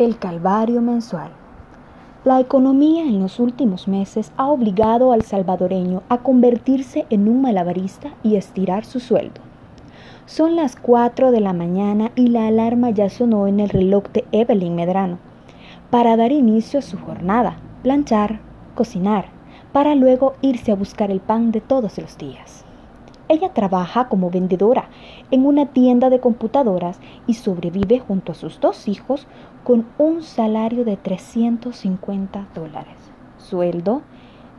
El Calvario Mensual. La economía en los últimos meses ha obligado al salvadoreño a convertirse en un malabarista y estirar su sueldo. Son las 4 de la mañana y la alarma ya sonó en el reloj de Evelyn Medrano para dar inicio a su jornada, planchar, cocinar, para luego irse a buscar el pan de todos los días. Ella trabaja como vendedora en una tienda de computadoras y sobrevive junto a sus dos hijos con un salario de 350 dólares, sueldo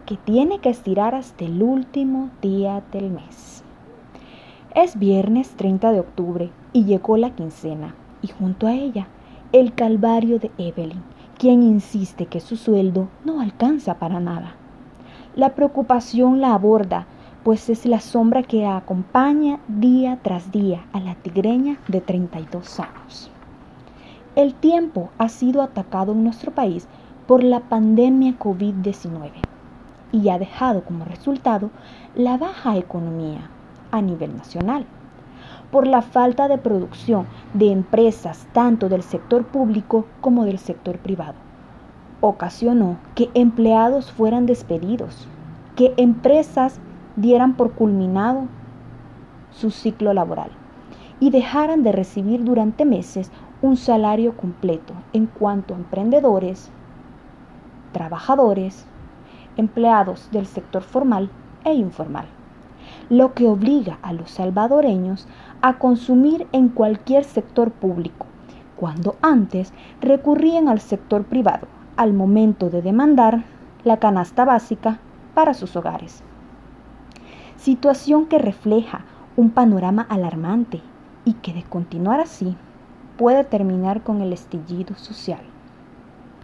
que tiene que estirar hasta el último día del mes. Es viernes 30 de octubre y llegó la quincena y junto a ella el calvario de Evelyn, quien insiste que su sueldo no alcanza para nada. La preocupación la aborda pues es la sombra que acompaña día tras día a la tigreña de 32 años. El tiempo ha sido atacado en nuestro país por la pandemia COVID-19 y ha dejado como resultado la baja economía a nivel nacional por la falta de producción de empresas tanto del sector público como del sector privado. Ocasionó que empleados fueran despedidos, que empresas dieran por culminado su ciclo laboral y dejaran de recibir durante meses un salario completo en cuanto a emprendedores, trabajadores, empleados del sector formal e informal, lo que obliga a los salvadoreños a consumir en cualquier sector público, cuando antes recurrían al sector privado al momento de demandar la canasta básica para sus hogares situación que refleja un panorama alarmante y que de continuar así puede terminar con el estallido social.